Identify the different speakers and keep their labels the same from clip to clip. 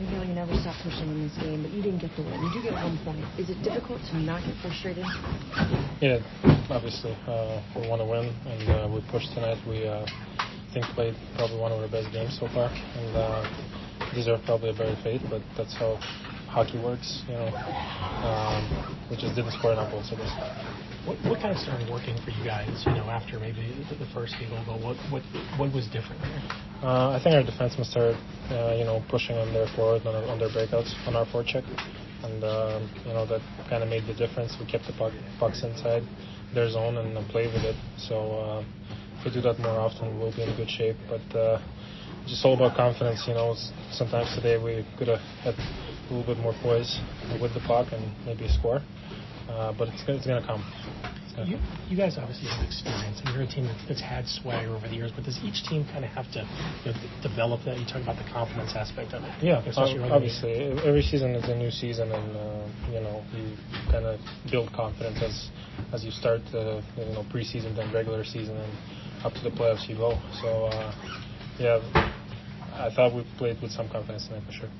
Speaker 1: Mikhail, you never stop pushing in this game, but you didn't get the win. You do get one point. Is it difficult to not get frustrated?
Speaker 2: Yeah, obviously. Uh, we want to win, and uh, we pushed tonight. We uh, think played probably one of our best games so far, and uh, deserve probably a better fate, but that's how hockey works, you know. Um, we just didn't score enough goals, I.
Speaker 3: What, what kind of started working for you guys, you know, after maybe the, first goal goal? What, what, what was different there?
Speaker 2: Uh, I think our defensemen started, uh, you know, pushing on their forward, on, on their breakouts, on our forecheck. And, um, you know, that kind of made the difference. We kept the puck, pucks inside their zone and played with it. So uh, we do that more often, we'll be in good shape. But uh, just all about confidence, you know. Sometimes today we could have had a little bit more poise with the puck and maybe score. Uh, but it's, it's going to come.
Speaker 3: You, you, guys obviously have experience. Mean, you're a team that's had swagger over the years, but does each team kind of have to you know, develop that? You talk about the confidence aspect of it.
Speaker 2: Yeah, obviously. Every season is a new season, and uh, you know you kind of build confidence as as you start the you know preseason, then regular season, and up to the playoffs you go. So uh, yeah, I thought we played with some confidence tonight for sure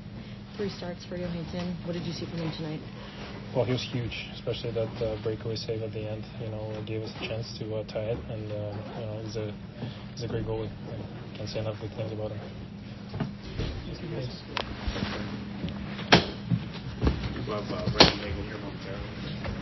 Speaker 1: three starts for Johansson. What did you see from him tonight?
Speaker 2: Well, he was huge, especially that uh, breakaway save at the end. You know, gave us a chance to uh, tie it, and uh, you know, he's a he's a great goalie. I can't say enough good things about him.
Speaker 4: Love uh, Ready Megan here momentarily.